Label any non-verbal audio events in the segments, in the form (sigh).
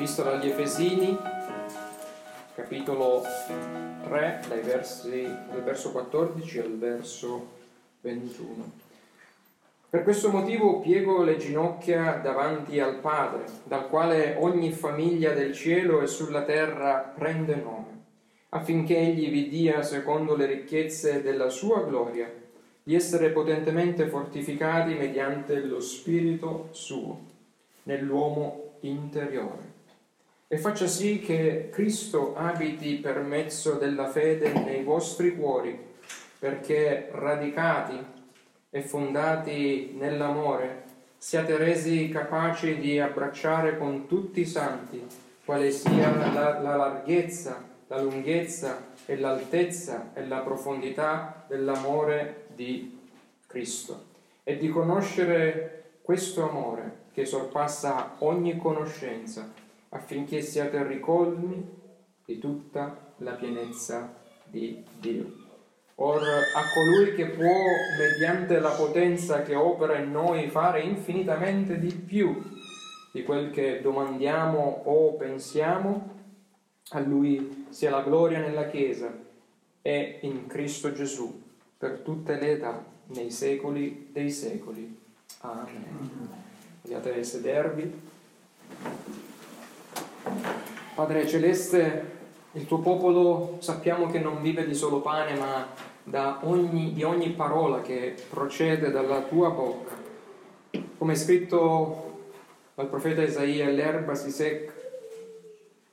Epistola agli Efesini, capitolo 3, dai versi, dal verso 14 al verso 21. Per questo motivo piego le ginocchia davanti al Padre, dal quale ogni famiglia del cielo e sulla terra prende nome, affinché egli vi dia, secondo le ricchezze della sua gloria, di essere potentemente fortificati mediante lo Spirito suo, nell'uomo interiore e faccia sì che Cristo abiti per mezzo della fede nei vostri cuori, perché radicati e fondati nell'amore siate resi capaci di abbracciare con tutti i santi quale sia la, la larghezza, la lunghezza e l'altezza e la profondità dell'amore di Cristo. E di conoscere questo amore che sorpassa ogni conoscenza, affinché siate ricolmi di tutta la pienezza di Dio. Or a colui che può, mediante la potenza che opera in noi, fare infinitamente di più di quel che domandiamo o pensiamo, a lui sia la gloria nella Chiesa e in Cristo Gesù per tutte le età, nei secoli dei secoli. Amen. Vogliate sedervi. Padre Celeste, il tuo popolo sappiamo che non vive di solo pane, ma ogni, di ogni parola che procede dalla tua bocca. Come è scritto dal profeta Isaia, l'erba si secca,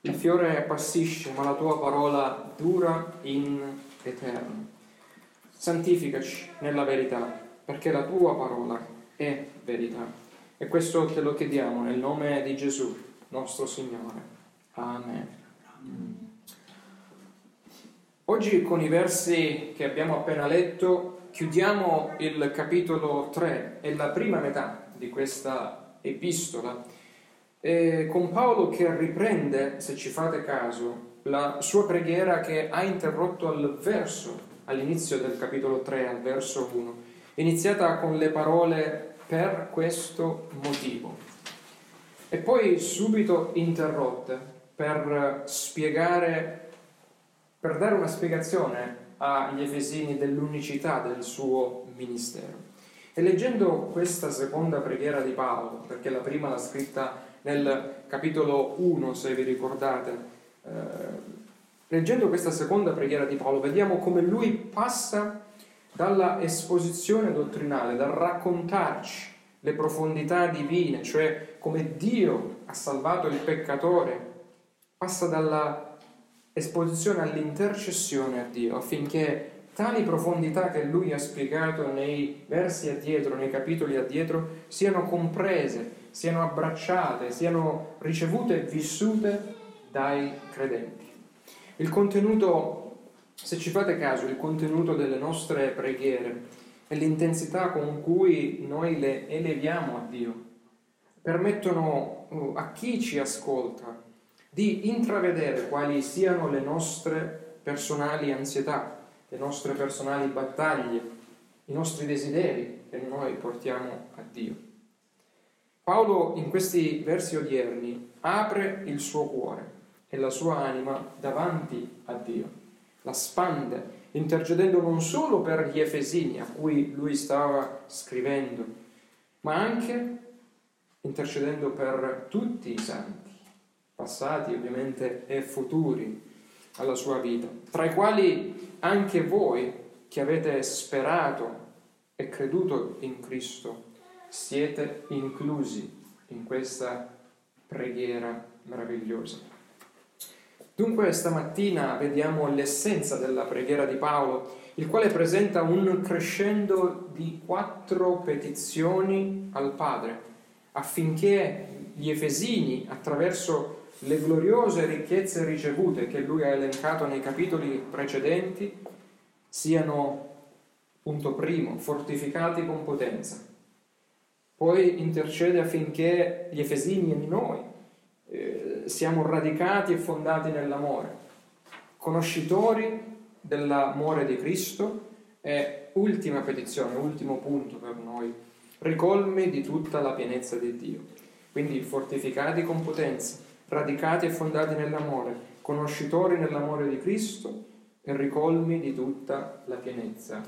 il fiore appassisce, ma la tua parola dura in eterno. Santificaci nella verità, perché la tua parola è verità. E questo te lo chiediamo nel nome di Gesù, nostro Signore. Amen. Oggi con i versi che abbiamo appena letto chiudiamo il capitolo 3 e la prima metà di questa epistola, e con Paolo che riprende, se ci fate caso, la sua preghiera che ha interrotto al verso, all'inizio del capitolo 3, al verso 1, iniziata con le parole per questo motivo. E poi subito interrotte per spiegare, per dare una spiegazione agli Efesini dell'unicità del suo ministero. E leggendo questa seconda preghiera di Paolo, perché la prima l'ha scritta nel capitolo 1, se vi ricordate, eh, leggendo questa seconda preghiera di Paolo, vediamo come lui passa dalla esposizione dottrinale, dal raccontarci le profondità divine, cioè come Dio ha salvato il peccatore, passa dalla esposizione all'intercessione a Dio affinché tali profondità che lui ha spiegato nei versi addietro, nei capitoli addietro, siano comprese, siano abbracciate, siano ricevute e vissute dai credenti. Il contenuto se ci fate caso, il contenuto delle nostre preghiere e l'intensità con cui noi le eleviamo a Dio permettono uh, a chi ci ascolta di intravedere quali siano le nostre personali ansietà, le nostre personali battaglie, i nostri desideri che noi portiamo a Dio. Paolo in questi versi odierni apre il suo cuore e la sua anima davanti a Dio la spande, intercedendo non solo per gli Efesini a cui lui stava scrivendo, ma anche intercedendo per tutti i santi, passati ovviamente e futuri alla sua vita, tra i quali anche voi che avete sperato e creduto in Cristo siete inclusi in questa preghiera meravigliosa. Dunque stamattina vediamo l'essenza della preghiera di Paolo, il quale presenta un crescendo di quattro petizioni al Padre, affinché gli Efesini, attraverso le gloriose ricchezze ricevute che lui ha elencato nei capitoli precedenti, siano, punto primo, fortificati con potenza. Poi intercede affinché gli Efesini e noi siamo radicati e fondati nell'amore, conoscitori dell'amore di Cristo e ultima petizione, ultimo punto per noi, ricolmi di tutta la pienezza di Dio. Quindi fortificati con potenza, radicati e fondati nell'amore, conoscitori nell'amore di Cristo e ricolmi di tutta la pienezza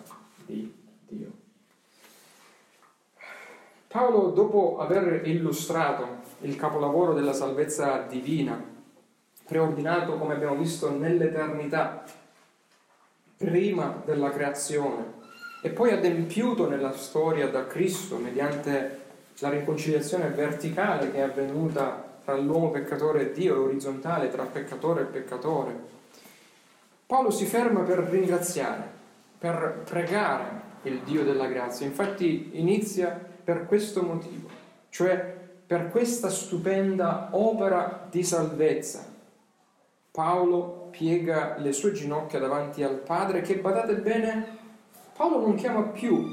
di Dio. Paolo, dopo aver illustrato il capolavoro della salvezza divina, preordinato, come abbiamo visto, nell'eternità, prima della creazione, e poi adempiuto nella storia da Cristo mediante la riconciliazione verticale che è avvenuta tra l'uomo peccatore e Dio, orizzontale tra peccatore e peccatore. Paolo si ferma per ringraziare, per pregare il Dio della grazia. Infatti inizia per questo motivo, cioè per questa stupenda opera di salvezza. Paolo piega le sue ginocchia davanti al Padre che, badate bene, Paolo non chiama più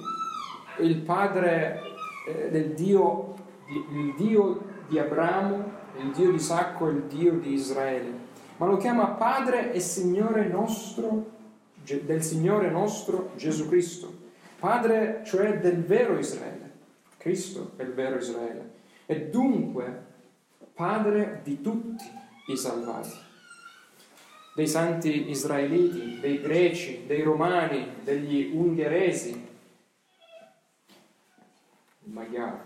il Padre eh, del Dio, il Dio di Abramo, il Dio di Isacco, il Dio di Israele, ma lo chiama Padre e Signore nostro, del Signore nostro Gesù Cristo. Padre cioè del vero Israele. Cristo è il vero Israele. E dunque Padre di tutti i salvati dei santi israeliti, dei greci, dei romani, degli ungheresi, Magyar,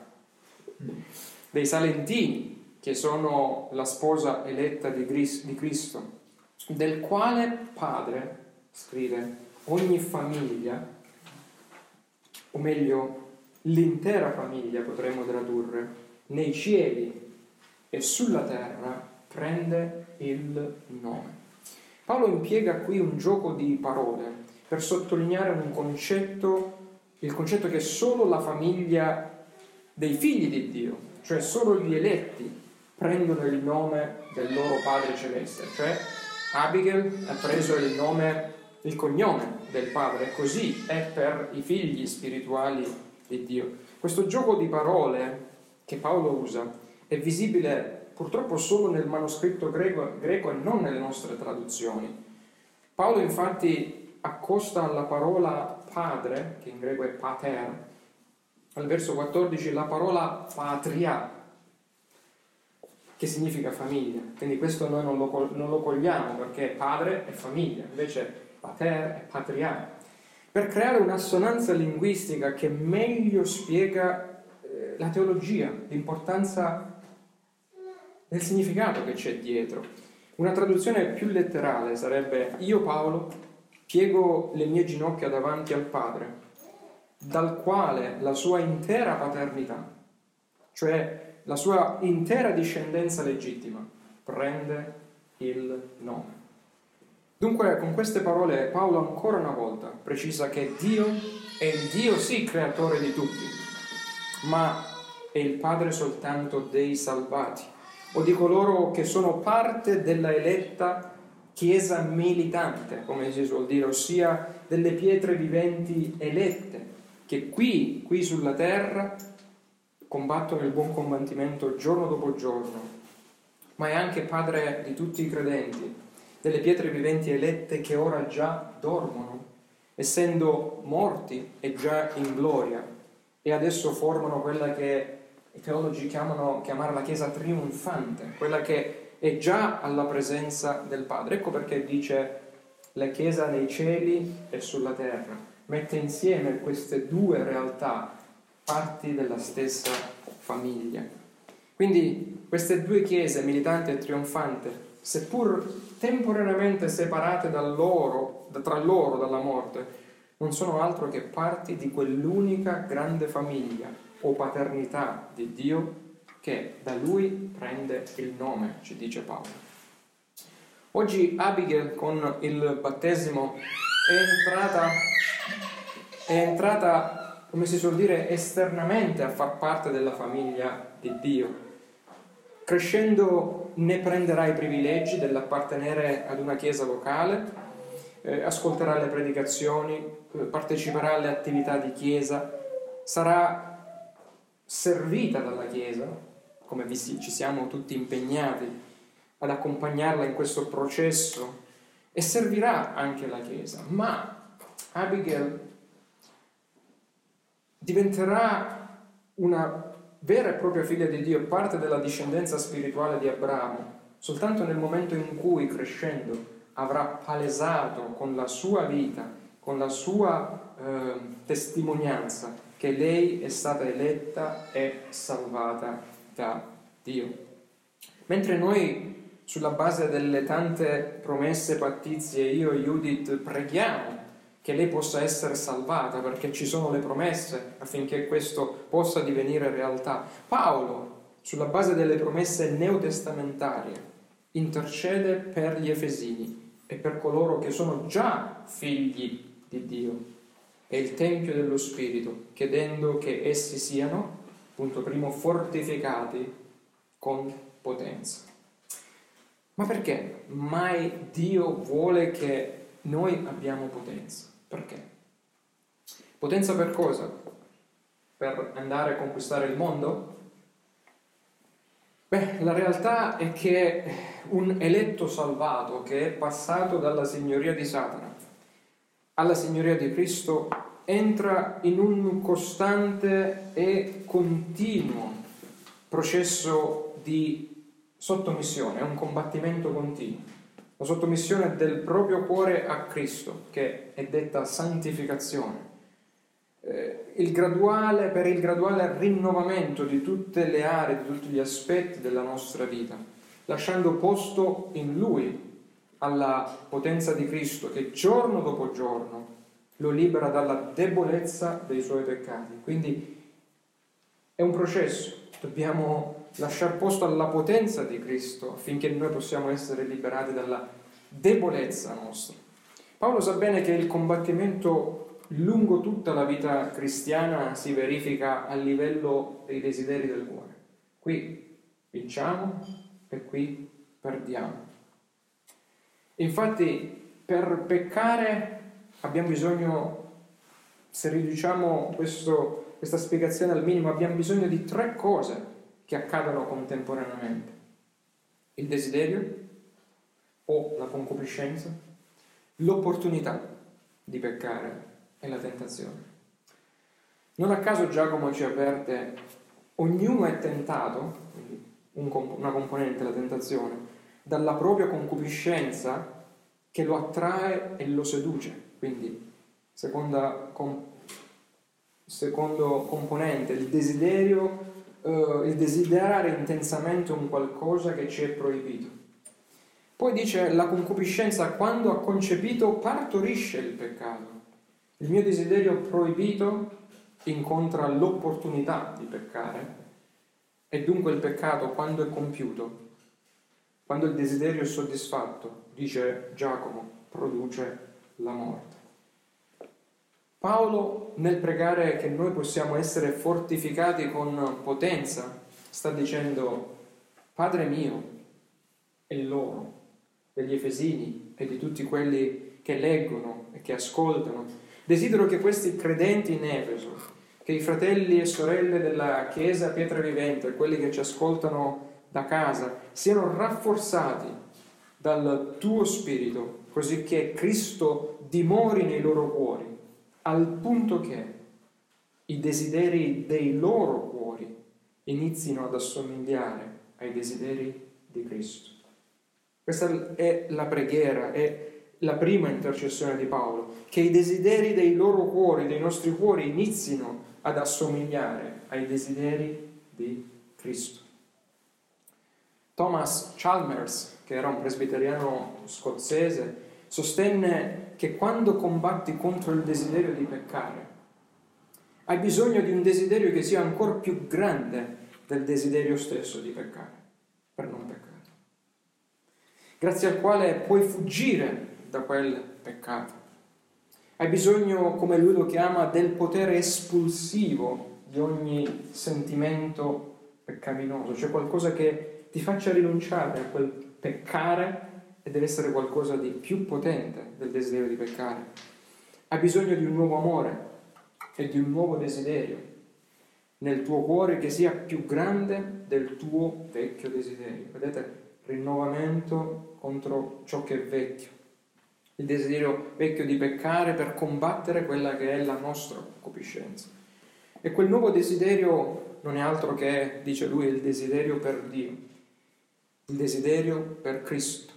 dei salentini, che sono la sposa eletta di Cristo, del quale padre, scrive, ogni famiglia, o meglio, l'intera famiglia potremmo tradurre, nei cieli e sulla terra prende il nome. Paolo impiega qui un gioco di parole per sottolineare un concetto, il concetto che solo la famiglia dei figli di Dio, cioè solo gli eletti, prendono il nome del loro Padre Celeste, cioè Abigail ha preso il nome, il cognome del Padre, così è per i figli spirituali di Dio. Questo gioco di parole che Paolo usa è visibile purtroppo solo nel manoscritto greco, greco e non nelle nostre traduzioni. Paolo infatti accosta alla parola padre, che in greco è pater, al verso 14 la parola patria, che significa famiglia. Quindi questo noi non lo, non lo cogliamo perché padre è famiglia, invece pater è patria. Per creare un'assonanza linguistica che meglio spiega la teologia, l'importanza del significato che c'è dietro. Una traduzione più letterale sarebbe io Paolo piego le mie ginocchia davanti al Padre, dal quale la sua intera paternità, cioè la sua intera discendenza legittima, prende il nome. Dunque, con queste parole Paolo ancora una volta precisa che Dio è il Dio sì creatore di tutti, ma è il Padre soltanto dei salvati o di coloro che sono parte della eletta chiesa militante, come si suol dire, ossia delle pietre viventi elette, che qui, qui sulla terra, combattono il buon combattimento giorno dopo giorno, ma è anche padre di tutti i credenti, delle pietre viventi elette che ora già dormono, essendo morti e già in gloria, e adesso formano quella che i teologi chiamano, la Chiesa trionfante, quella che è già alla presenza del Padre. Ecco perché dice la Chiesa nei cieli e sulla terra. Mette insieme queste due realtà, parti della stessa famiglia. Quindi queste due chiese, militante e trionfante, seppur temporaneamente separate da loro, tra loro dalla morte, non sono altro che parti di quell'unica grande famiglia o paternità di Dio che da lui prende il nome, ci dice Paolo. Oggi Abigail con il battesimo è entrata, è entrata, come si suol dire, esternamente a far parte della famiglia di Dio. Crescendo ne prenderà i privilegi dell'appartenere ad una chiesa locale, eh, ascolterà le predicazioni, parteciperà alle attività di chiesa, sarà servita dalla Chiesa, come ci siamo tutti impegnati ad accompagnarla in questo processo, e servirà anche la Chiesa. Ma Abigail diventerà una vera e propria figlia di Dio, parte della discendenza spirituale di Abramo, soltanto nel momento in cui crescendo avrà palesato con la sua vita, con la sua eh, testimonianza, che lei è stata eletta e salvata da Dio. Mentre noi, sulla base delle tante promesse pattizie, io e Judith preghiamo che lei possa essere salvata perché ci sono le promesse affinché questo possa divenire realtà. Paolo, sulla base delle promesse neotestamentarie, intercede per gli Efesini e per coloro che sono già figli di Dio e il Tempio dello Spirito, chiedendo che essi siano, punto primo, fortificati con potenza. Ma perché mai Dio vuole che noi abbiamo potenza? Perché? Potenza per cosa? Per andare a conquistare il mondo? Beh, la realtà è che un eletto salvato che è passato dalla signoria di Satana alla signoria di Cristo entra in un costante e continuo processo di sottomissione, è un combattimento continuo. La sottomissione del proprio cuore a Cristo, che è detta santificazione. Eh, il graduale, per il graduale rinnovamento di tutte le aree, di tutti gli aspetti della nostra vita, lasciando posto in Lui alla potenza di Cristo che giorno dopo giorno lo libera dalla debolezza dei suoi peccati. Quindi è un processo, dobbiamo lasciare posto alla potenza di Cristo affinché noi possiamo essere liberati dalla debolezza nostra. Paolo sa bene che il combattimento lungo tutta la vita cristiana si verifica a livello dei desideri del cuore. Qui vinciamo e qui perdiamo. Infatti per peccare abbiamo bisogno, se riduciamo questo, questa spiegazione al minimo, abbiamo bisogno di tre cose che accadono contemporaneamente. Il desiderio o la concupiscenza, l'opportunità di peccare e la tentazione. Non a caso Giacomo ci avverte, ognuno è tentato, un, una componente, la tentazione, dalla propria concupiscenza che lo attrae e lo seduce. Quindi, seconda, com, secondo componente, il desiderio uh, il desiderare intensamente un qualcosa che ci è proibito. Poi dice la concupiscenza quando ha concepito partorisce il peccato. Il mio desiderio proibito incontra l'opportunità di peccare e dunque il peccato quando è compiuto, quando il desiderio è soddisfatto, dice Giacomo, produce la morte. Paolo nel pregare che noi possiamo essere fortificati con potenza sta dicendo Padre mio e loro, degli Efesini e di tutti quelli che leggono e che ascoltano, desidero che questi credenti in Efeso, che i fratelli e sorelle della Chiesa Pietra Vivente, quelli che ci ascoltano da casa, siano rafforzati dal tuo spirito, così che Cristo dimori nei loro cuori al punto che i desideri dei loro cuori inizino ad assomigliare ai desideri di Cristo. Questa è la preghiera, è la prima intercessione di Paolo, che i desideri dei loro cuori, dei nostri cuori, inizino ad assomigliare ai desideri di Cristo. Thomas Chalmers, che era un presbiteriano scozzese, sostenne che quando combatti contro il desiderio di peccare, hai bisogno di un desiderio che sia ancora più grande del desiderio stesso di peccare, per non peccare, grazie al quale puoi fuggire da quel peccato. Hai bisogno, come lui lo chiama, del potere espulsivo di ogni sentimento peccaminoso, cioè qualcosa che ti faccia rinunciare a quel peccare e deve essere qualcosa di più potente del desiderio di peccare. Hai bisogno di un nuovo amore e di un nuovo desiderio nel tuo cuore che sia più grande del tuo vecchio desiderio. Vedete? Rinnovamento contro ciò che è vecchio. Il desiderio vecchio di peccare per combattere quella che è la nostra concupiscenza. E quel nuovo desiderio non è altro che, dice lui, il desiderio per Dio il desiderio per Cristo,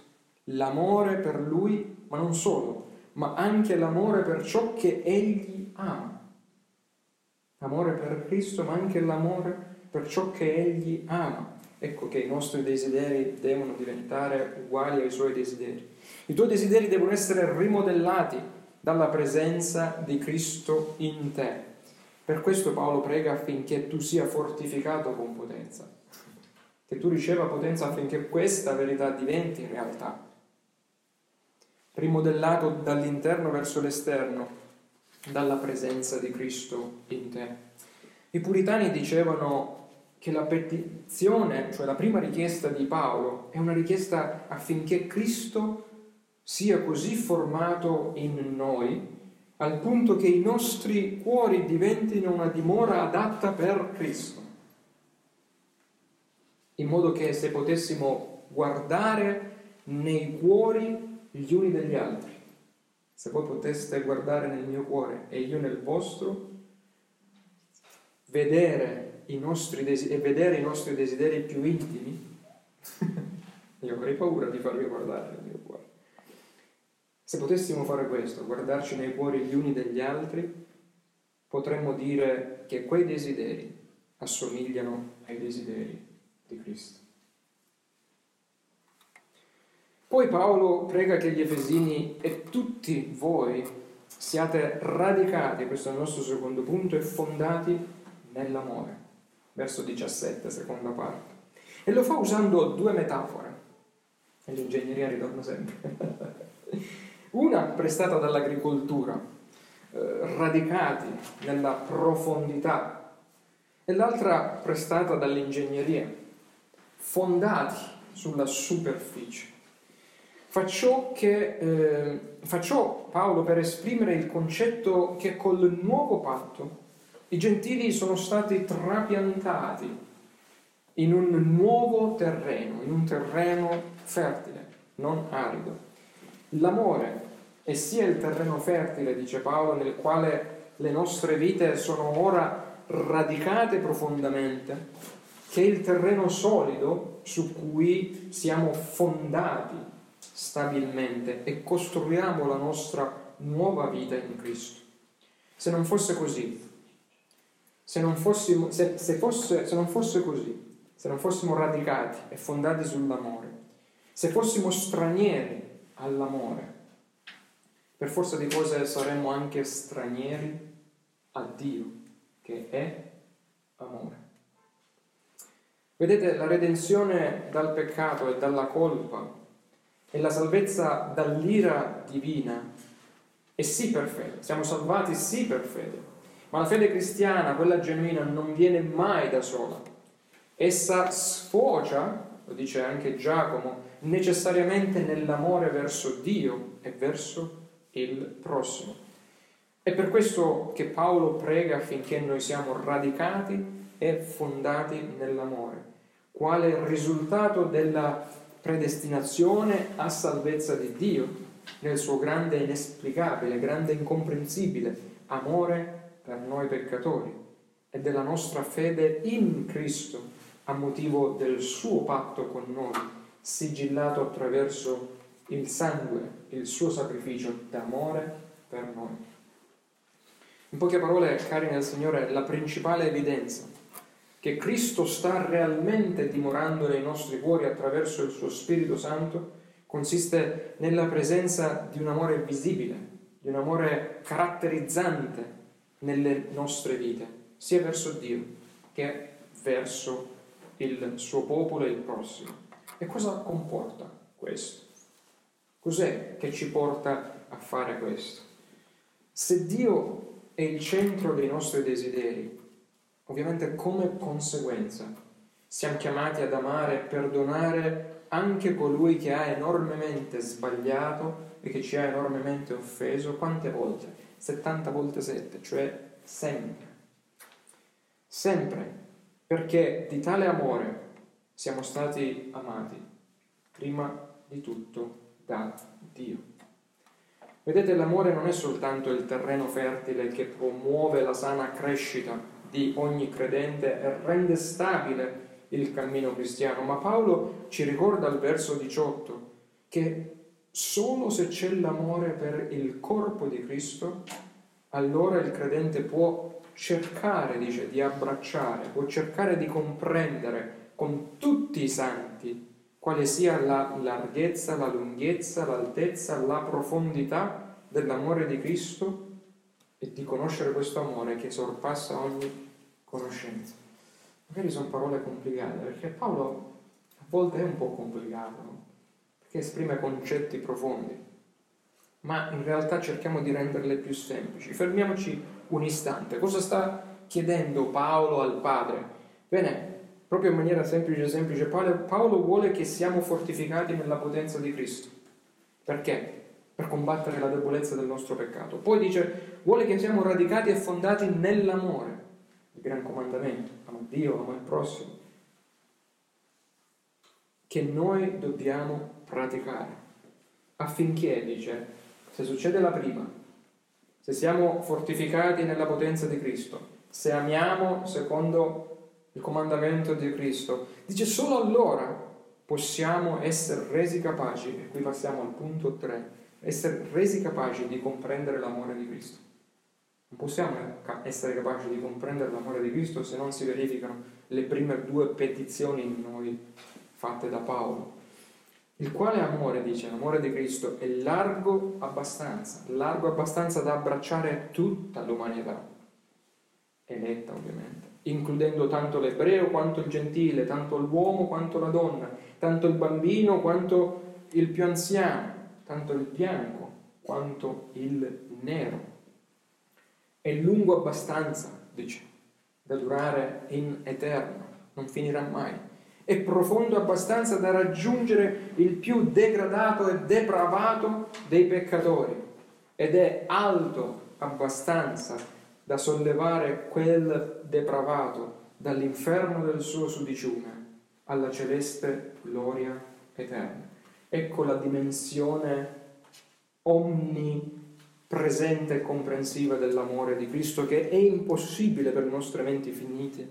l'amore per Lui, ma non solo, ma anche l'amore per ciò che Egli ama. Amore per Cristo, ma anche l'amore per ciò che Egli ama. Ecco che i nostri desideri devono diventare uguali ai Suoi desideri. I tuoi desideri devono essere rimodellati dalla presenza di Cristo in te. Per questo Paolo prega affinché tu sia fortificato con potenza, che tu riceva potenza affinché questa verità diventi realtà, rimodellato dall'interno verso l'esterno, dalla presenza di Cristo in te. I puritani dicevano che la petizione, cioè la prima richiesta di Paolo, è una richiesta affinché Cristo sia così formato in noi al punto che i nostri cuori diventino una dimora adatta per Cristo, in modo che se potessimo guardare nei cuori gli uni degli altri, se voi poteste guardare nel mio cuore e io nel vostro, vedere i nostri desideri, e vedere i nostri desideri più intimi, (laughs) io avrei paura di farvi guardare nel mio cuore. Se potessimo fare questo, guardarci nei cuori gli uni degli altri, potremmo dire che quei desideri assomigliano ai desideri di Cristo. Poi Paolo prega che gli Efesini e tutti voi siate radicati, questo è il nostro secondo punto, e fondati nell'amore. Verso 17, seconda parte. E lo fa usando due metafore. E l'ingegneria ritorna sempre. (laughs) Una prestata dall'agricoltura, eh, radicati nella profondità, e l'altra prestata dall'ingegneria, fondati sulla superficie. Facciò, che, eh, facciò Paolo per esprimere il concetto che col nuovo patto i gentili sono stati trapiantati in un nuovo terreno, in un terreno fertile, non arido. L'amore è sia il terreno fertile, dice Paolo, nel quale le nostre vite sono ora radicate profondamente, che il terreno solido su cui siamo fondati stabilmente e costruiamo la nostra nuova vita in Cristo. Se non fosse così, se non, fossimo, se, se, fosse, se non fosse così, se non fossimo radicati e fondati sull'amore, se fossimo stranieri all'amore. Per forza di cose saremmo anche stranieri a Dio, che è amore. Vedete, la redenzione dal peccato e dalla colpa e la salvezza dall'ira divina è sì per fede, siamo salvati sì per fede, ma la fede cristiana, quella genuina, non viene mai da sola. Essa sfocia, lo dice anche Giacomo, necessariamente nell'amore verso Dio e verso il prossimo. È per questo che Paolo prega affinché noi siamo radicati e fondati nell'amore, quale risultato della predestinazione a salvezza di Dio nel suo grande inesplicabile, grande incomprensibile amore per noi peccatori e della nostra fede in Cristo a motivo del suo patto con noi sigillato attraverso il sangue, il suo sacrificio d'amore per noi. In poche parole, cari nel Signore, la principale evidenza che Cristo sta realmente dimorando nei nostri cuori attraverso il suo Spirito Santo consiste nella presenza di un amore visibile, di un amore caratterizzante nelle nostre vite, sia verso Dio che verso il suo popolo e il prossimo. E cosa comporta questo? Cos'è che ci porta a fare questo? Se Dio è il centro dei nostri desideri, ovviamente come conseguenza siamo chiamati ad amare e perdonare anche colui che ha enormemente sbagliato e che ci ha enormemente offeso, quante volte? 70 volte 7, cioè sempre. Sempre, perché di tale amore siamo stati amati prima di tutto da Dio. Vedete, l'amore non è soltanto il terreno fertile che promuove la sana crescita di ogni credente e rende stabile il cammino cristiano, ma Paolo ci ricorda al verso 18 che solo se c'è l'amore per il corpo di Cristo, allora il credente può cercare, dice, di abbracciare, può cercare di comprendere con tutti i santi quale sia la larghezza, la lunghezza, l'altezza, la profondità dell'amore di Cristo e di conoscere questo amore che sorpassa ogni conoscenza. Magari sono parole complicate, perché Paolo a volte è un po' complicato, perché esprime concetti profondi, ma in realtà cerchiamo di renderle più semplici. Fermiamoci un istante. Cosa sta chiedendo Paolo al Padre? Bene, proprio in maniera semplice, semplice, Paolo vuole che siamo fortificati nella potenza di Cristo. Perché? Per combattere la debolezza del nostro peccato. Poi dice, vuole che siamo radicati e fondati nell'amore, il gran comandamento, ama Dio, ama il prossimo, che noi dobbiamo praticare. Affinché, dice, se succede la prima, se siamo fortificati nella potenza di Cristo, se amiamo secondo il comandamento di Cristo. Dice solo allora possiamo essere resi capaci, e qui passiamo al punto 3, essere resi capaci di comprendere l'amore di Cristo. Non possiamo essere capaci di comprendere l'amore di Cristo se non si verificano le prime due petizioni in noi fatte da Paolo. Il quale amore, dice, l'amore di Cristo è largo abbastanza, largo abbastanza da abbracciare tutta l'umanità, eletta ovviamente includendo tanto l'ebreo quanto il gentile, tanto l'uomo quanto la donna, tanto il bambino quanto il più anziano, tanto il bianco quanto il nero. È lungo abbastanza, dice, da durare in eterno, non finirà mai. È profondo abbastanza da raggiungere il più degradato e depravato dei peccatori ed è alto abbastanza da sollevare quel depravato dall'inferno del suo sudiciume alla celeste gloria eterna. Ecco la dimensione onnipresente e comprensiva dell'amore di Cristo che è impossibile per le nostre menti finite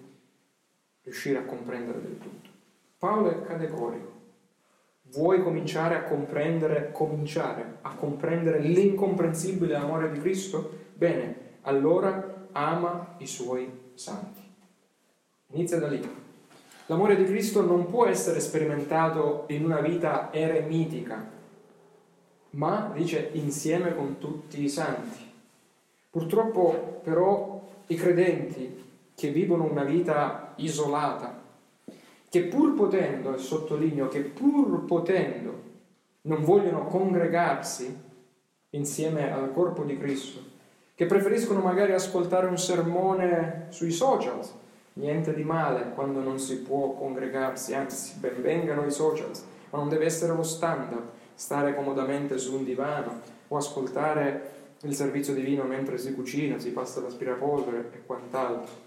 riuscire a comprendere del tutto. Paolo è categorico. Vuoi cominciare a comprendere, cominciare a comprendere l'incomprensibile amore di Cristo? Bene, allora ama i suoi santi. Inizia da lì. L'amore di Cristo non può essere sperimentato in una vita eremitica, ma dice insieme con tutti i santi. Purtroppo però i credenti che vivono una vita isolata, che pur potendo, e sottolineo che pur potendo, non vogliono congregarsi insieme al corpo di Cristo, che preferiscono magari ascoltare un sermone sui social, niente di male quando non si può congregarsi, anzi benvengano i social, ma non deve essere lo standard, stare comodamente su un divano o ascoltare il servizio divino mentre si cucina, si passa l'aspirapolvere e quant'altro.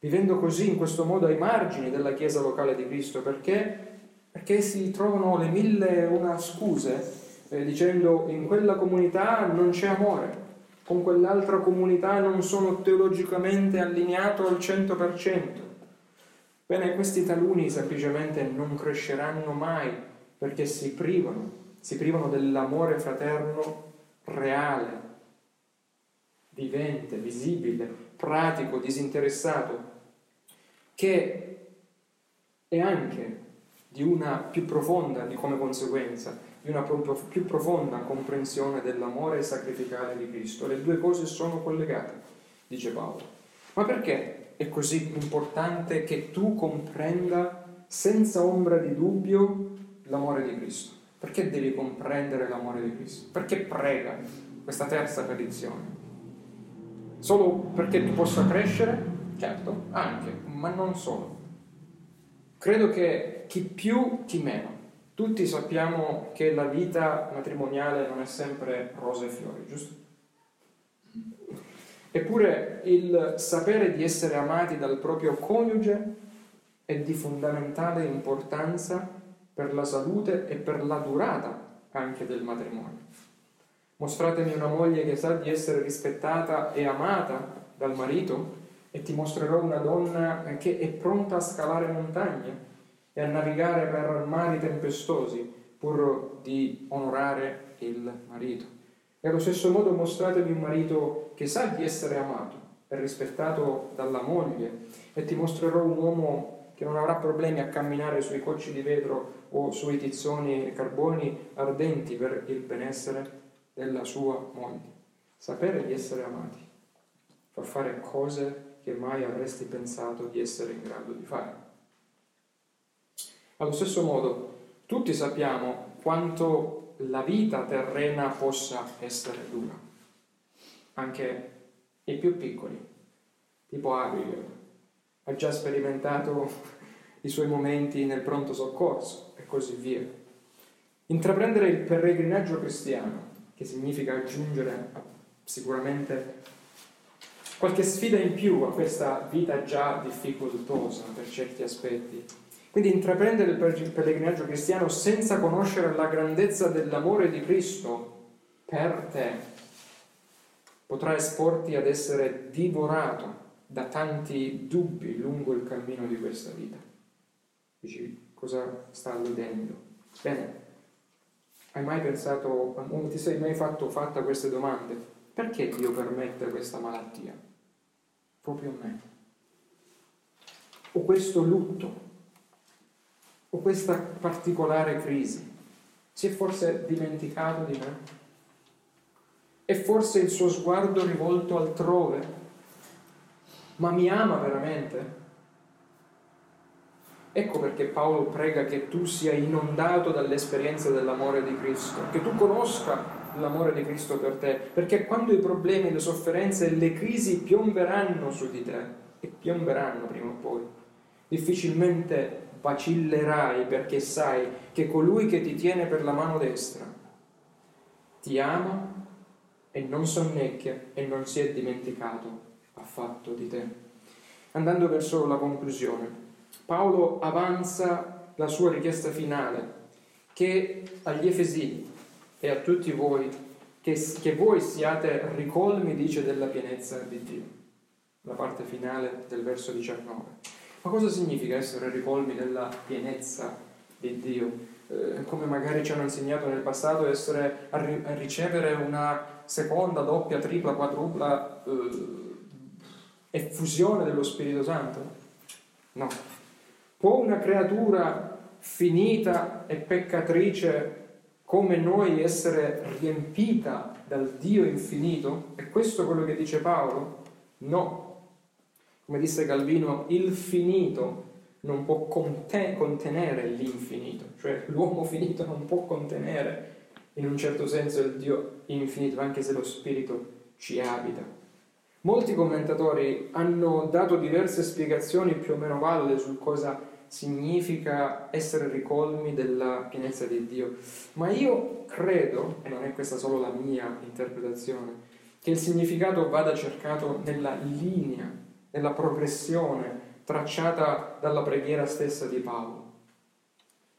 Vivendo così, in questo modo, ai margini della Chiesa locale di Cristo, perché? Perché si trovano le mille e una scuse eh, dicendo in quella comunità non c'è amore, con quell'altra comunità non sono teologicamente allineato al 100%. Bene, questi taluni semplicemente non cresceranno mai perché si privano, si privano dell'amore fraterno reale, vivente, visibile, pratico, disinteressato, che è anche di una più profonda di come conseguenza di una più profonda comprensione dell'amore sacrificale di Cristo. Le due cose sono collegate, dice Paolo. Ma perché è così importante che tu comprenda senza ombra di dubbio l'amore di Cristo? Perché devi comprendere l'amore di Cristo? Perché prega questa terza petizione? Solo perché tu possa crescere? Certo, anche, ma non solo. Credo che chi più, chi meno tutti sappiamo che la vita matrimoniale non è sempre rose e fiori, giusto? Eppure il sapere di essere amati dal proprio coniuge è di fondamentale importanza per la salute e per la durata anche del matrimonio. Mostratemi una moglie che sa di essere rispettata e amata dal marito e ti mostrerò una donna che è pronta a scalare montagne e a navigare per mari tempestosi pur di onorare il marito. E allo stesso modo mostratevi un marito che sa di essere amato e rispettato dalla moglie e ti mostrerò un uomo che non avrà problemi a camminare sui cocci di vetro o sui tizzoni e carboni ardenti per il benessere della sua moglie. Sapere di essere amati fa fare cose che mai avresti pensato di essere in grado di fare. Allo stesso modo, tutti sappiamo quanto la vita terrena possa essere dura, anche i più piccoli, tipo Abigail, ha già sperimentato i suoi momenti nel pronto soccorso e così via. Intraprendere il peregrinaggio cristiano, che significa aggiungere sicuramente qualche sfida in più a questa vita già difficoltosa per certi aspetti. Quindi intraprendere il pellegrinaggio cristiano senza conoscere la grandezza dell'amore di Cristo per te potrà esporti ad essere divorato da tanti dubbi lungo il cammino di questa vita. Dici, cosa sta alludendo? Bene, hai mai pensato, ti sei mai fatto fatta queste domande? Perché Dio permette questa malattia? proprio a me. O questo lutto, o questa particolare crisi. Si è forse dimenticato di me? È forse il suo sguardo rivolto altrove? Ma mi ama veramente? Ecco perché Paolo prega che tu sia inondato dall'esperienza dell'amore di Cristo, che tu conosca l'amore di Cristo per te, perché quando i problemi, le sofferenze e le crisi piomberanno su di te, e piomberanno prima o poi, difficilmente vacillerai perché sai che colui che ti tiene per la mano destra ti ama e non sonnecchia e non si è dimenticato affatto di te. Andando verso la conclusione, Paolo avanza la sua richiesta finale che agli Efesini e a tutti voi che, che voi siate ricolmi, dice, della pienezza di Dio. La parte finale del verso 19. Ma cosa significa essere ricolmi della pienezza di Dio? Eh, come magari ci hanno insegnato nel passato, essere a, ri- a ricevere una seconda, doppia, tripla, quadrupla eh, effusione dello Spirito Santo? No. Può una creatura finita e peccatrice come noi essere riempita dal Dio infinito? È questo quello che dice Paolo? No. Come disse Calvino, il finito non può contenere l'infinito, cioè l'uomo finito non può contenere in un certo senso il Dio infinito, anche se lo Spirito ci abita. Molti commentatori hanno dato diverse spiegazioni più o meno valide su cosa significa essere ricolmi della pienezza di Dio. Ma io credo, e non è questa solo la mia interpretazione, che il significato vada cercato nella linea, nella progressione tracciata dalla preghiera stessa di Paolo.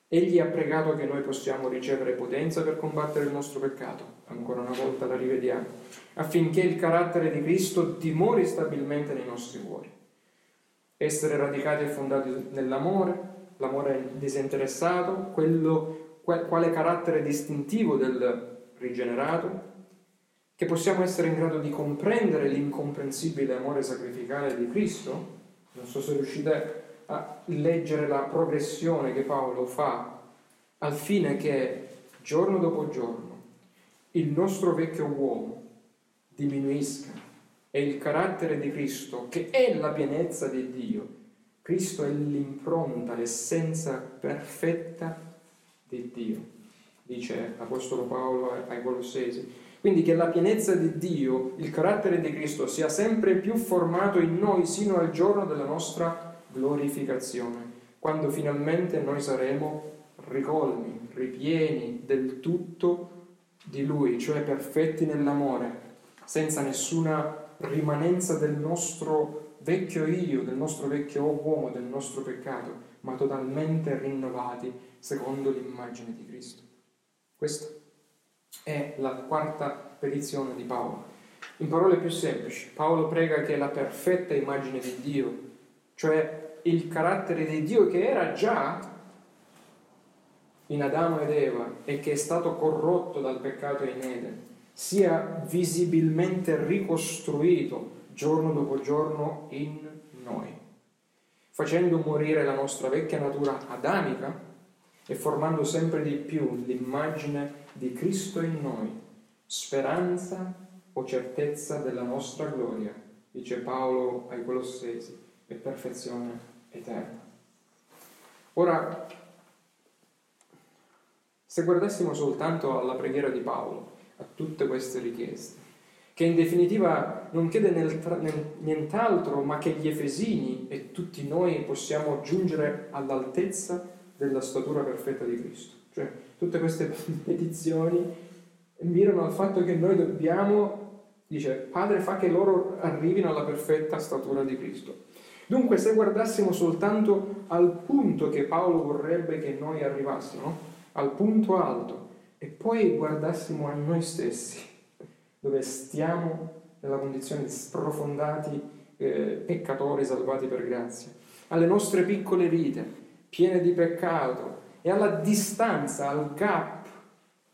Egli ha pregato che noi possiamo ricevere potenza per combattere il nostro peccato, ancora una volta la rivediamo, affinché il carattere di Cristo dimori stabilmente nei nostri cuori. Essere radicati e fondati nell'amore, l'amore disinteressato, quello, quale carattere distintivo del rigenerato, che possiamo essere in grado di comprendere l'incomprensibile amore sacrificale di Cristo. Non so se riuscite a leggere la progressione che Paolo fa al fine che giorno dopo giorno il nostro vecchio uomo diminuisca è il carattere di Cristo, che è la pienezza di Dio. Cristo è l'impronta, l'essenza perfetta di Dio, dice l'Apostolo Paolo ai Colossesi. Quindi che la pienezza di Dio, il carattere di Cristo, sia sempre più formato in noi sino al giorno della nostra glorificazione, quando finalmente noi saremo ricolmi, ripieni del tutto di Lui, cioè perfetti nell'amore, senza nessuna rimanenza del nostro vecchio io, del nostro vecchio uomo, del nostro peccato, ma totalmente rinnovati secondo l'immagine di Cristo. Questa è la quarta petizione di Paolo. In parole più semplici, Paolo prega che la perfetta immagine di Dio, cioè il carattere di Dio che era già in Adamo ed Eva e che è stato corrotto dal peccato in Eden, sia visibilmente ricostruito giorno dopo giorno in noi, facendo morire la nostra vecchia natura adamica e formando sempre di più l'immagine di Cristo in noi, speranza o certezza della nostra gloria, dice Paolo ai Colossesi, e perfezione eterna. Ora, se guardassimo soltanto alla preghiera di Paolo, a tutte queste richieste, che in definitiva non chiede nient'altro ma che gli Efesini e tutti noi possiamo giungere all'altezza della statura perfetta di Cristo. Cioè, tutte queste (laughs) petizioni mirano al fatto che noi dobbiamo, dice, Padre fa che loro arrivino alla perfetta statura di Cristo. Dunque, se guardassimo soltanto al punto che Paolo vorrebbe che noi arrivassimo, al punto alto e poi guardassimo a noi stessi, dove stiamo nella condizione di sprofondati eh, peccatori salvati per grazia, alle nostre piccole vite piene di peccato e alla distanza, al gap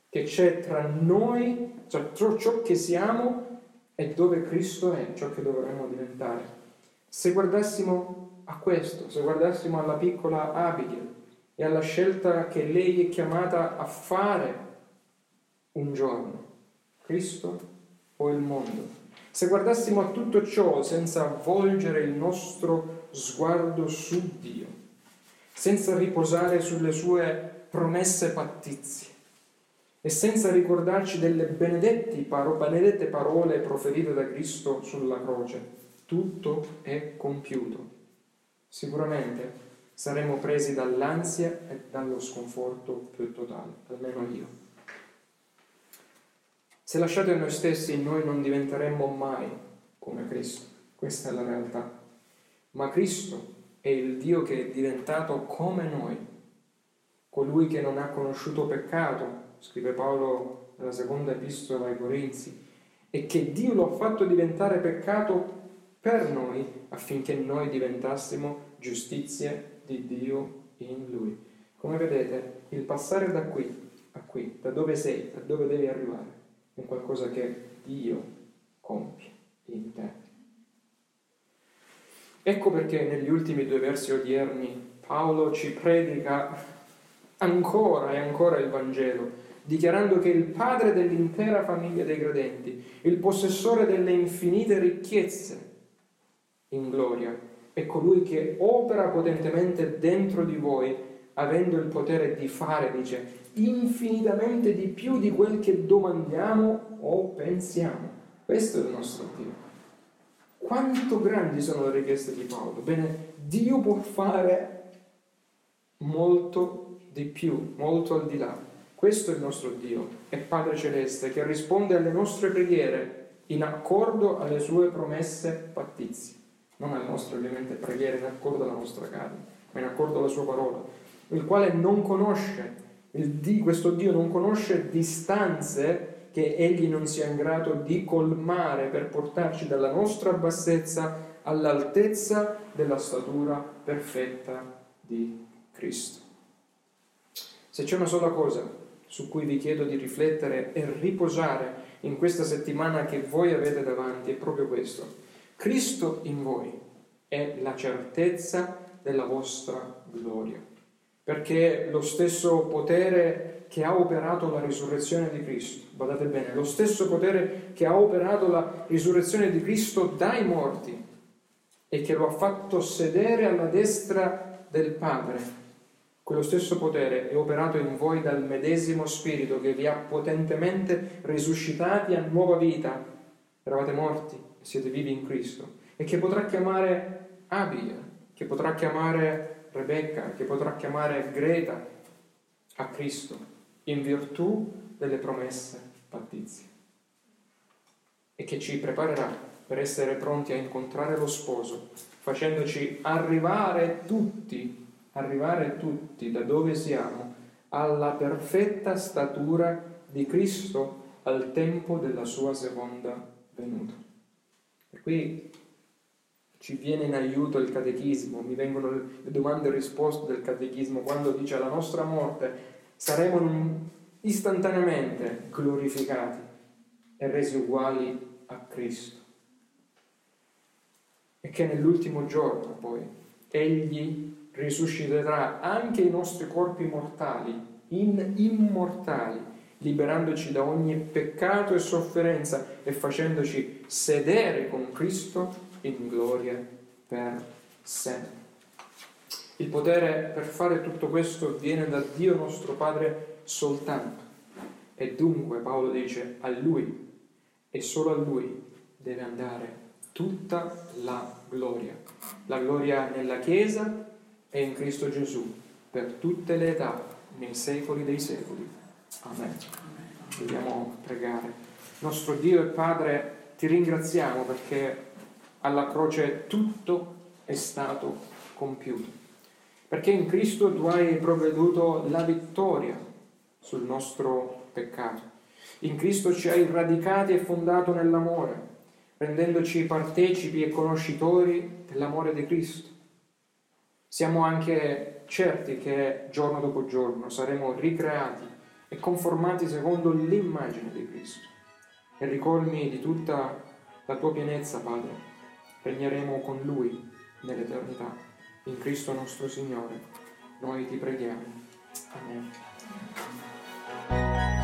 che c'è tra noi, cioè tra ciò che siamo e dove Cristo è, ciò che dovremmo diventare. Se guardassimo a questo, se guardassimo alla piccola Abigail, e alla scelta che lei è chiamata a fare un giorno, Cristo o il mondo. Se guardassimo a tutto ciò senza volgere il nostro sguardo su Dio, senza riposare sulle sue promesse pattizie e senza ricordarci delle paro, benedette parole proferite da Cristo sulla croce, tutto è compiuto. Sicuramente saremo presi dall'ansia e dallo sconforto più totale, almeno io. Se lasciate a noi stessi, noi non diventeremmo mai come Cristo, questa è la realtà. Ma Cristo è il Dio che è diventato come noi, colui che non ha conosciuto peccato, scrive Paolo nella seconda epistola ai Corinzi, e che Dio lo ha fatto diventare peccato per noi affinché noi diventassimo giustizia di Dio in lui. Come vedete, il passare da qui a qui, da dove sei, da dove devi arrivare, è qualcosa che Dio compie in te. Ecco perché negli ultimi due versi odierni Paolo ci predica ancora e ancora il Vangelo, dichiarando che il padre dell'intera famiglia dei credenti, il possessore delle infinite ricchezze in gloria, è colui che opera potentemente dentro di voi, avendo il potere di fare, dice, infinitamente di più di quel che domandiamo o pensiamo. Questo è il nostro Dio. Quanto grandi sono le richieste di Paolo? Bene, Dio può fare molto di più, molto al di là. Questo è il nostro Dio, è Padre Celeste, che risponde alle nostre preghiere in accordo alle sue promesse pattizie non alle nostre ovviamente preghiere in accordo alla nostra carne, ma in accordo alla sua parola, il quale non conosce, Dio, questo Dio non conosce distanze che egli non sia in grado di colmare per portarci dalla nostra bassezza all'altezza della statura perfetta di Cristo. Se c'è una sola cosa su cui vi chiedo di riflettere e riposare in questa settimana che voi avete davanti, è proprio questo Cristo in voi è la certezza della vostra gloria, perché lo stesso potere che ha operato la risurrezione di Cristo, guardate bene, lo stesso potere che ha operato la risurrezione di Cristo dai morti e che lo ha fatto sedere alla destra del Padre, quello stesso potere è operato in voi dal medesimo Spirito che vi ha potentemente risuscitati a nuova vita. Eravate morti siete vivi in Cristo e che potrà chiamare Abigail, che potrà chiamare Rebecca, che potrà chiamare Greta a Cristo in virtù delle promesse pattizie e che ci preparerà per essere pronti a incontrare lo sposo, facendoci arrivare tutti, arrivare tutti da dove siamo alla perfetta statura di Cristo al tempo della sua seconda venuto. E qui ci viene in aiuto il catechismo, mi vengono le domande e risposte del catechismo quando dice alla nostra morte saremo istantaneamente glorificati e resi uguali a Cristo. E che nell'ultimo giorno poi Egli risusciterà anche i nostri corpi mortali, in immortali, liberandoci da ogni peccato e sofferenza e facendoci sedere con Cristo in gloria per sempre. Il potere per fare tutto questo viene da Dio nostro Padre soltanto. E dunque Paolo dice a Lui e solo a Lui deve andare tutta la gloria. La gloria nella Chiesa e in Cristo Gesù per tutte le età, nei secoli dei secoli. Amen. Vogliamo pregare. Nostro Dio e Padre, ti ringraziamo perché alla croce tutto è stato compiuto. Perché in Cristo tu hai provveduto la vittoria sul nostro peccato. In Cristo ci hai radicati e fondato nell'amore, rendendoci partecipi e conoscitori dell'amore di Cristo. Siamo anche certi che giorno dopo giorno saremo ricreati e conformati secondo l'immagine di Cristo e ricolmi di tutta la tua pienezza, Padre regneremo con Lui nell'eternità. In Cristo nostro Signore, noi ti preghiamo. Amen.